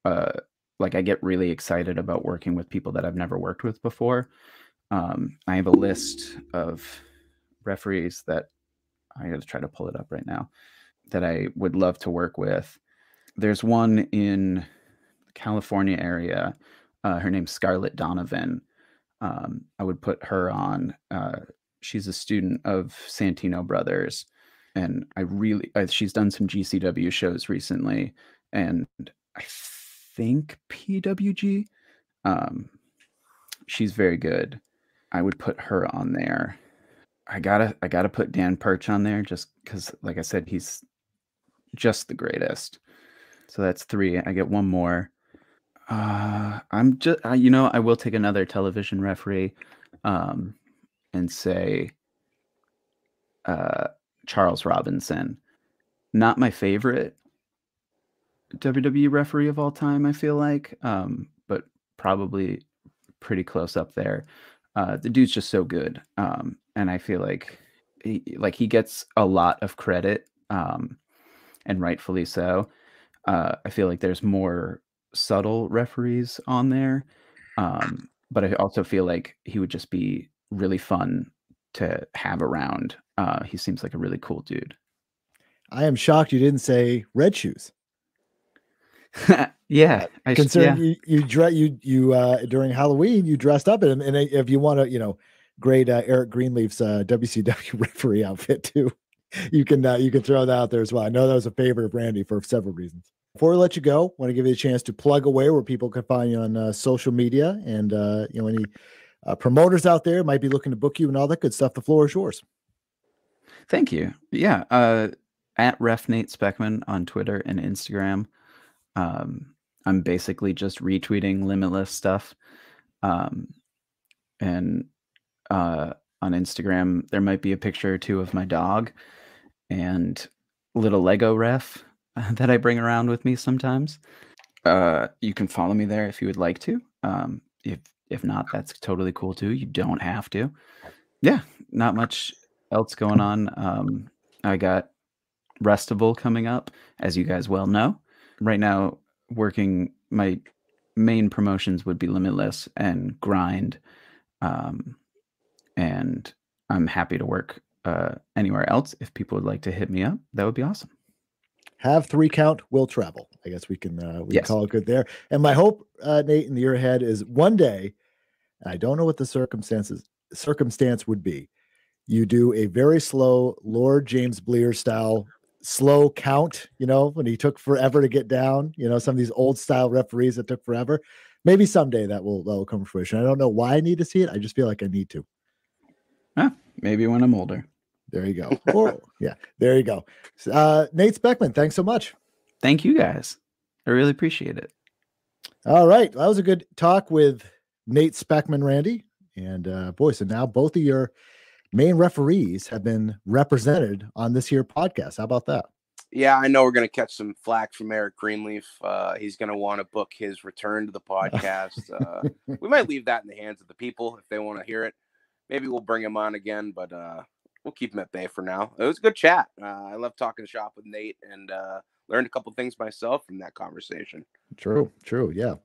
uh like I get really excited about working with people that I've never worked with before. Um I have a list of referees that I got to try to pull it up right now that I would love to work with. There's one in the California area. Uh, her name's Scarlett Donovan um, I would put her on. Uh, she's a student of Santino Brothers, and I really uh, she's done some GCW shows recently, and I think PWG. Um, she's very good. I would put her on there. I gotta I gotta put Dan Perch on there just because, like I said, he's just the greatest. So that's three. I get one more. Uh, I'm just, you know, I will take another television referee, um, and say, uh, Charles Robinson. Not my favorite WWE referee of all time. I feel like, um, but probably pretty close up there. Uh, the dude's just so good, um, and I feel like, he, like he gets a lot of credit, um, and rightfully so. Uh, I feel like there's more subtle referees on there. Um, but I also feel like he would just be really fun to have around. Uh, he seems like a really cool dude. I am shocked you didn't say red shoes. yeah, I Considering yeah. you you dress you you uh during Halloween you dressed up in and if you want to you know grade uh, Eric Greenleaf's uh, WCW referee outfit too, you can uh, you can throw that out there as well. I know that was a favorite of Randy for several reasons. Before we let you go, want to give you a chance to plug away where people can find you on uh, social media and uh, you know any uh, promoters out there might be looking to book you and all that good stuff. The floor is yours. Thank you. Yeah, uh, at Ref Nate Speckman on Twitter and Instagram. Um, I'm basically just retweeting limitless stuff. Um, and uh, on Instagram, there might be a picture or two of my dog and little Lego ref that I bring around with me sometimes. Uh, you can follow me there if you would like to. Um, if if not, that's totally cool too. You don't have to. Yeah, not much else going on. Um, I got Restival coming up, as you guys well know. Right now, working my main promotions would be Limitless and Grind, um, and I'm happy to work uh, anywhere else. If people would like to hit me up, that would be awesome. Have three count will travel. I guess we can uh, we Yes. can call it good there. And my hope, uh, Nate, in the year ahead is one day, and I don't know what the circumstances circumstance would be. You do a very slow Lord James Blears style slow count. You know when he took forever to get down. You know some of these old style referees that took forever. Maybe someday that will that will come to fruition. I don't know why I need to see it. I just feel like I need to. Huh, Maybe when I'm older. There you go. Or yeah, there you go. Uh, Nate Speckman, thanks so much. Thank you guys. I really appreciate it. All right. That was a good talk with Nate Speckman, Randy. And uh, boy, so now both of your main referees have been represented on this here podcast. How about that? Yeah, I know we're going to catch some flack from Eric Greenleaf. Uh, he's going to want to book his return to the podcast. Uh, we might leave that in the hands of the people if they want to hear it. Maybe we'll bring him on again, but uh, we'll keep him at bay for now. It was a good chat. Uh, I love talking shop with Nate, and uh, learned a couple things myself from that conversation. True, true, yeah.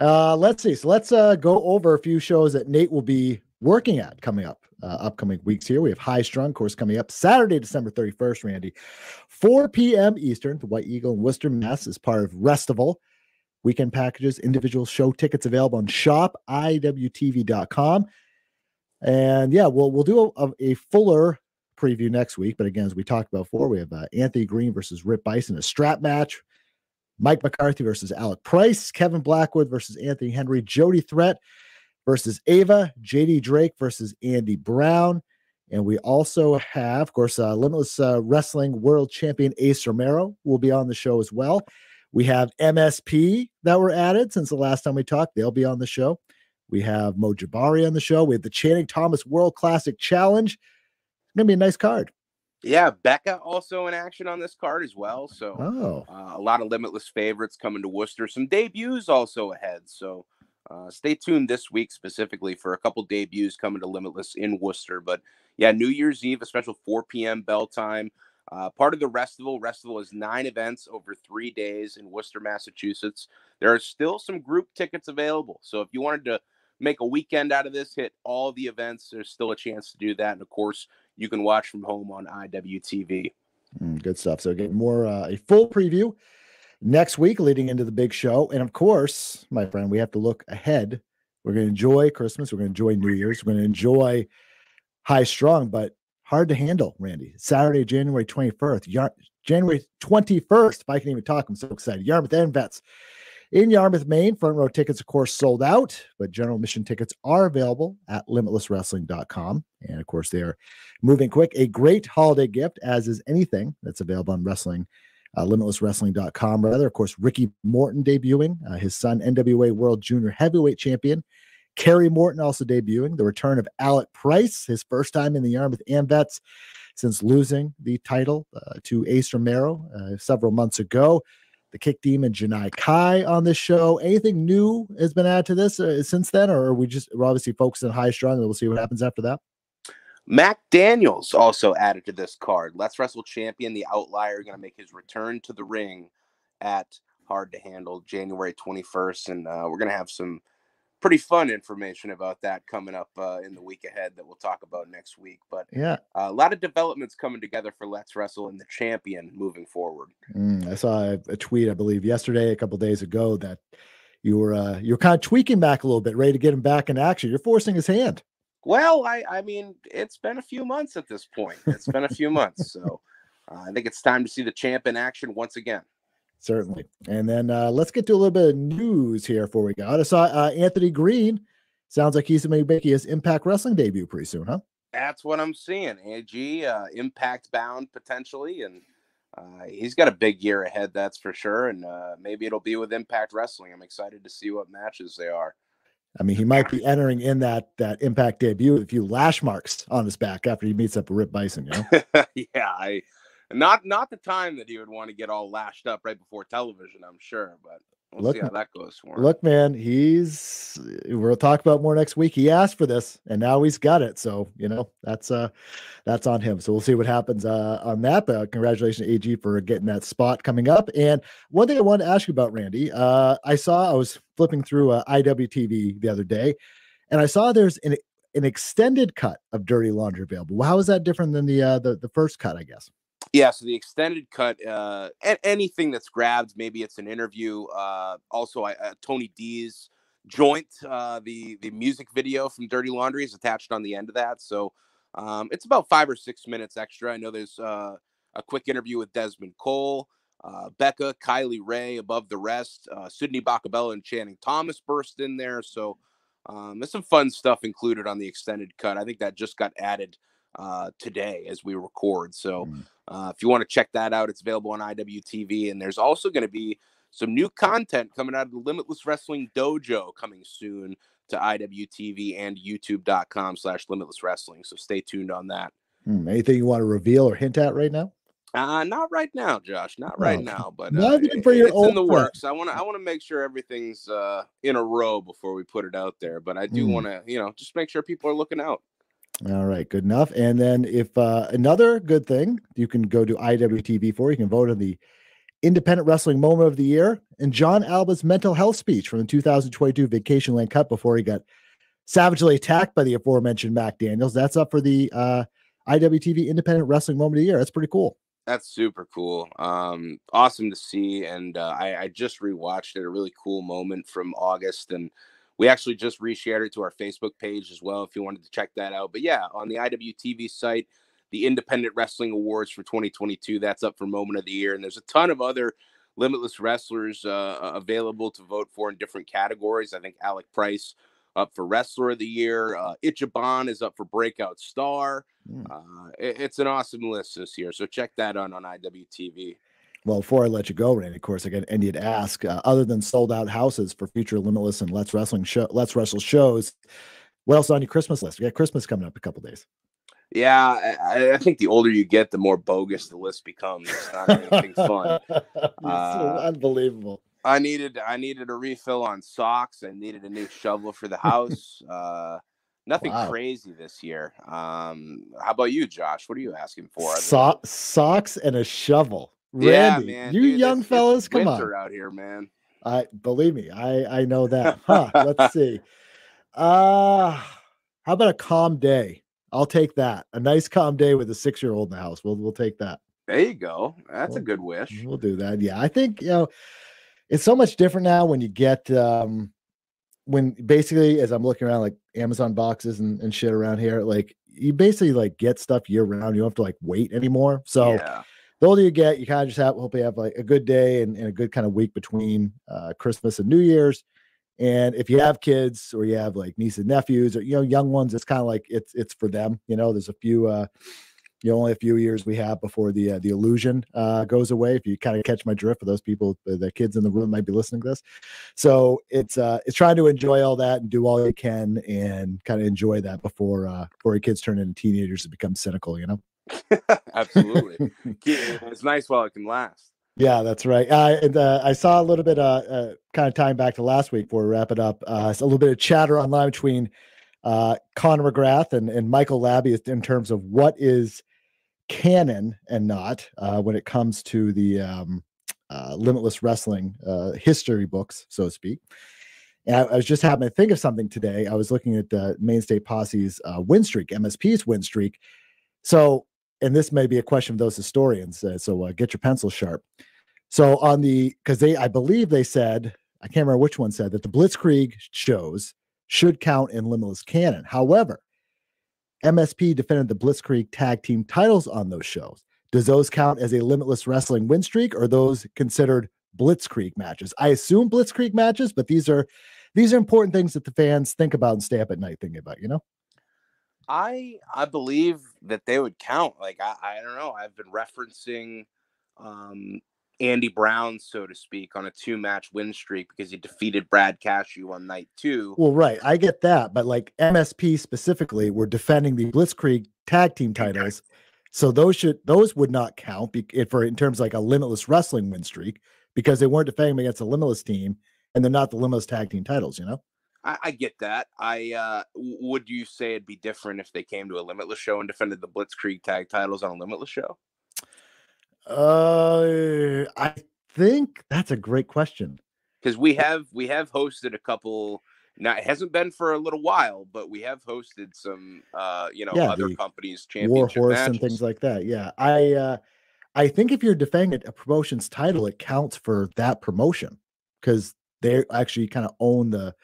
Uh, let's see. So let's uh, go over a few shows that Nate will be working at coming up uh, upcoming weeks here. We have High Strung course coming up Saturday, December 31st, Randy, 4 p.m. Eastern, the White Eagle in Worcester, Mass. is part of Restival. Weekend packages, individual show tickets available on shopiwtv.com. And yeah, we'll we'll do a, a, fuller preview next week. But again, as we talked about before, we have uh, Anthony Green versus Rip Bison, a strap match. Mike McCarthy versus Alec Price, Kevin Blackwood versus Anthony Henry, Jody Threat versus Ava, JD Drake versus Andy Brown. And we also have, of course, uh, Limitless uh, Wrestling World Champion Ace Romero will be on the show as well. We have MSP that were added since the last time we talked. They'll be on the show. We have Mo Jabari on the show. We have the Channing Thomas World Classic Challenge. It's going to be a nice card. Yeah, Becca also in action on this card as well. So oh. uh, a lot of limitless favorites coming to Worcester. Some debuts also ahead. So uh, stay tuned this week specifically for a couple debuts coming to Limitless in Worcester. But yeah, New Year's Eve, a special 4 p.m. bell time. Uh, part of the Restival. Restival is nine events over three days in Worcester, Massachusetts. There are still some group tickets available. So if you wanted to make a weekend out of this, hit all the events, there's still a chance to do that. And of course, you can watch from home on IWTV. Mm, good stuff. So get more uh, a full preview next week leading into the big show. And of course, my friend, we have to look ahead. We're going to enjoy Christmas. We're going to enjoy New Year's. We're going to enjoy High Strung, but hard to handle, Randy. Saturday, January 21st. Yar- January 21st, if I can even talk, I'm so excited. Yarmouth AMVETS in Yarmouth, Maine. Front row tickets, of course, sold out, but general admission tickets are available at limitlesswrestling.com. And of course, they are moving quick. A great holiday gift, as is anything that's available on wrestling uh, limitlesswrestling.com. Rather, of course, Ricky Morton debuting, uh, his son, NWA World Junior Heavyweight Champion. Kerry Morton also debuting. The return of Alec Price, his first time in the Yarmouth AMVETS since losing the title uh, to Ace Romero uh, several months ago. The Kick Demon Janai Kai on this show. Anything new has been added to this uh, since then, or are we just we're obviously focused on high strung and we'll see what happens after that? Mac Daniels also added to this card. Let's Wrestle champion, the outlier, going to make his return to the ring at Hard to Handle January 21st. And uh, we're going to have some pretty fun information about that coming up uh, in the week ahead that we'll talk about next week. But yeah, uh, a lot of developments coming together for Let's Wrestle and the champion moving forward. Mm, I saw a, a, tweet, I believe, yesterday, a couple days ago, that you were uh, you were kind of tweaking back a little bit, ready to get him back in action. You're forcing his hand. Well, I I mean, it's been a few months at this point. It's been a few months, so uh, I think it's time to see the champ in action once again. Certainly. And then uh, let's get to a little bit of news here before we go. I saw uh, Anthony Green. Sounds like he's make his Impact Wrestling debut pretty soon, huh? That's what I'm seeing. AG, uh, Impact bound potentially, and uh, he's got a big year ahead, that's for sure. And uh, maybe it'll be with Impact Wrestling. I'm excited to see what matches they are. I mean, he might be entering in that that Impact debut with a few lash marks on his back after he meets up with Rip Bison. You know? yeah, I not not the time that he would want to get all lashed up right before television. I'm sure, but we'll look, see how that goes for him. Look, man, he's we'll talk about more next week. He asked for this, and now he's got it. So you know that's uh that's on him. So we'll see what happens uh, on that. But congratulations, AG, for getting that spot coming up. And one thing I wanted to ask you about, Randy, uh, I saw I was flipping through uh, IWTV the other day, and I saw there's an an extended cut of Dirty Laundry available. How is that different than the uh, the the first cut? I guess. Yeah, so the extended cut, uh, anything that's grabbed, maybe it's an interview. Uh, also, I, uh, Tony D's joint, uh, the the music video from Dirty Laundry is attached on the end of that. So um, it's about five or six minutes extra. I know there's uh, a quick interview with Desmond Cole, uh, Becca, Kylie Rae, above the rest. Uh, Sidney Bakabella and Channing Thomas burst in there. So um, there's some fun stuff included on the extended cut. I think that just got added uh, today as we record. So mm. uh, if you want to check that out, it's available on IWTV. And there's also going to be some new content coming out of the Limitless Wrestling Dojo coming soon to IWTV and YouTube.com slash Limitless Wrestling. So stay tuned on that. Hmm, anything you want to reveal or hint at right now? Uh, not right now, Josh. Not right now, but uh, for your it's in the works. I want to. I want to make sure everything's uh, in a row before we put it out there. But I do mm. want to, you know, just make sure people are looking out. All right, good enough. And then if uh, another good thing you can go to IWTV for, you can vote on the independent wrestling moment of the year, and Jon Alba's mental health speech from the 2022 Vacation Land Cup before he got savagely attacked by the aforementioned Mac Daniels. That's up for the uh, IWTV Independent Wrestling Moment of the Year. That's pretty cool. That's super cool. Um, awesome to see, and uh, I, I just rewatched it. A really cool moment from August, and we actually just reshared it to our Facebook page as well. If you wanted to check that out, but yeah, on the IWTV site, the Independent Wrestling Awards for 2022. That's up for Moment of the Year, and there's a ton of other limitless wrestlers uh, available to vote for in different categories. I think Alec Price up for Wrestler of the Year. Uh, Ichiban is up for Breakout Star. Mm. Uh, it, it's an awesome list this year, so check that out on IWTV. Well, before I let you go, Randy, of course, I got Andy to ask. Uh, other than sold out houses for future Limitless and Let's Wrestling show, Let's Wrestle shows, what else on your Christmas list? We got Christmas coming up a couple days. Yeah, I, I, think the older you get, the more bogus the list becomes. It's not anything fun. Uh, unbelievable. I needed I needed a refill on socks. I needed a new shovel for the house. Uh, nothing wow. crazy this year. Um, how about you, Josh? What are you asking for? So- socks and a shovel. Randy, yeah, man. You Dude, young it's, fellas, it's come on. out here, man. I believe me, I I know that. Huh, let's see. Uh how about a calm day? I'll take that. A nice calm day with a six year old in the house. We'll we'll take that. There you go. That's we'll, a good wish. We'll do that. Yeah, I think you know it's so much different now when you get um when basically as I'm looking around like Amazon boxes and, and shit around here, like you basically like get stuff year round. You don't have to like wait anymore. So yeah. The older you get, you kind of just have hope you have like a good day and, and a good kind of week between uh, Christmas and New Year's. And if you have kids or you have like nieces and nephews or you know young ones, it's kind of like it's it's for them. You know, there's a few uh you know, only a few years we have before the uh, the illusion uh, goes away. If you kind of catch my drift, for those people, the kids in the room might be listening to this. So it's uh, it's trying to enjoy all that and do all you can and kind of enjoy that before uh, before your kids turn into teenagers and become cynical. You know. Absolutely, it's nice while it can last. Yeah, that's right. Uh, and uh, I saw a little bit, uh, uh, kind of tying back to last week before we wrap it up. Uh, a little bit of chatter online between uh, Conor McGrath and, and Michael Labby in terms of what is canon and not uh, when it comes to the um, uh, Limitless Wrestling uh, history books, so to speak. And I, I, was just happening to think of something today. I was looking at the Mainstay Posse's uh, win streak, MSP's win streak. So, and this may be a question of those historians. Uh, so uh, get your pencil sharp. So on the because they, I believe they said, I can't remember which one said that the Blitzkrieg shows should count in Limitless canon. However, MSP defended the Blitzkrieg tag team titles on those shows. Does those count as a limitless wrestling win streak or those considered Blitzkrieg matches? I assume Blitzkrieg matches, but these are these are important things that the fans think about and stay up at night thinking about, you know? I I believe that they would count. Like I, I don't know. I've been referencing um Andy Brown, so to speak, on a two match win streak because he defeated Brad Cashew on night two. Well, right. I get that. But like MSP specifically, were defending the Blitzkrieg tag team titles. So those should those would not count be, for in terms of like a limitless wrestling win streak because they weren't defending against a limitless team and they're not the limitless tag team titles, you know? I, I get that. I uh would you say it'd be different if they came to a limitless show and defended the Blitzkrieg tag titles on a limitless show? Uh, I think that's a great question because we have we have hosted a couple. Now it hasn't been for a little while, but we have hosted some, uh, you know, yeah, other companies championship Warhorse matches. and things like that. Yeah, I, uh, I think if you're defending a promotion's title, it counts for that promotion because they actually kind of own the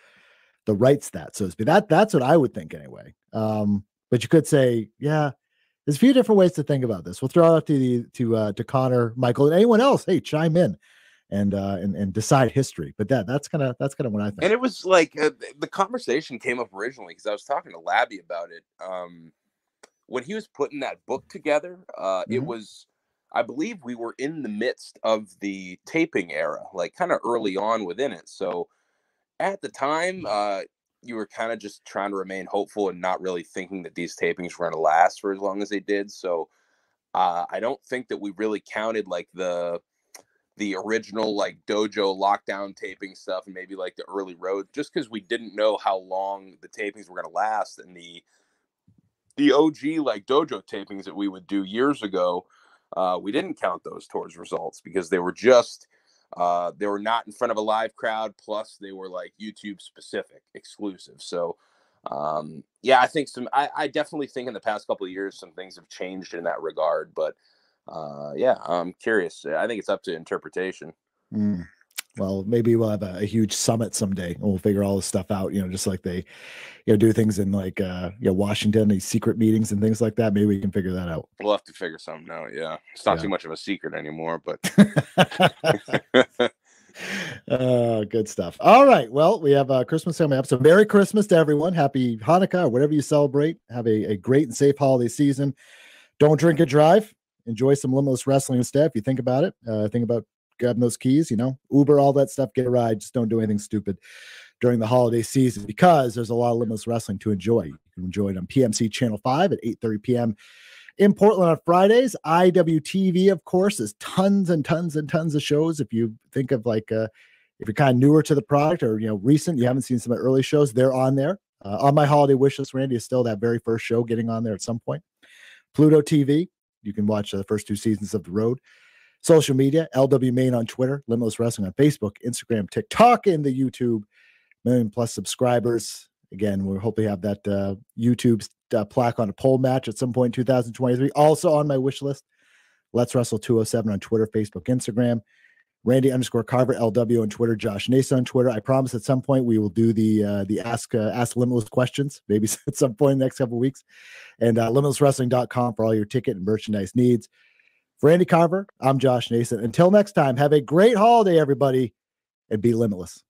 the rights that so to speak. That that's what I would think anyway. Um, but you could say, yeah, there's a few different ways to think about this. We'll throw it up to the to uh, to Conor, Michael, and anyone else. Hey, chime in and uh and, and decide history. But that that's kind of that's kind of what I think. And it was like uh, the conversation came up originally because I was talking to Labby about it. Um, when he was putting that book together, uh, mm-hmm. it was. I believe we were in the midst of the taping era, like kind of early on within it. So at the time, uh, you were kind of just trying to remain hopeful and not really thinking that these tapings were going to last for as long as they did. So uh, I don't think that we really counted like the the original like dojo lockdown taping stuff and maybe like the early road just because we didn't know how long the tapings were going to last and the the OG like dojo tapings that we would do years ago uh, we didn't count those towards results because they were just uh, they were not in front of a live crowd. Plus, they were like YouTube specific, exclusive. So, um, yeah, I think some. I, I, definitely think in the past couple of years some things have changed in that regard. But uh, yeah, I'm curious. I think it's up to interpretation. Mm well, maybe we'll have a, a, huge summit someday and we'll figure all this stuff out, you know, just like they, you know, do things in like, uh, you know, Washington, these secret meetings and things like that. Maybe we can figure that out. We'll have to figure something out. Yeah. It's not yeah. too much of a secret anymore, but. uh, good stuff. All right. Well, we have a Christmas family So, Merry Christmas to everyone. Happy Hanukkah, or whatever you celebrate. Have a, a great and safe holiday season. Don't drink and drive. Enjoy some limitless wrestling instead. If you think about it, uh, think about grabbing those keys, you know, Uber, all that stuff, get a ride. Just don't do anything stupid during the holiday season because there's a lot of limitless wrestling to enjoy. You can enjoy it on PMC Channel 5 at 8:30 p.m. in Portland on Fridays. IWTV, of course, is tons and tons and tons of shows. If you think of like uh, if you're kind of newer to the product or you know recent, you haven't seen some of the early shows, they're on there. Uh, on my holiday wish list, Randy is still that very first show getting on there at some point. Pluto TV, you can watch the first two seasons of The Road. Social media, LW Maine on Twitter, Limitless Wrestling on Facebook, Instagram, TikTok, and the YouTube. Million plus subscribers. Again, we'll hopefully have that uh, YouTube uh, plaque on a pole match at some point in 2023. Also on my wish list, Let's Wrestle 207 on Twitter, Facebook, Instagram. Randy underscore Carver LW on Twitter, Josh Nason on Twitter. I promise at some point we will do the uh, the ask uh, ask limitless questions, maybe at some point in the next couple weeks. And uh, limitlesswrestling.com for all your ticket and merchandise needs. For Randy Carver, I'm Josh Nason. Until next time, have a great holiday, everybody, and be limitless.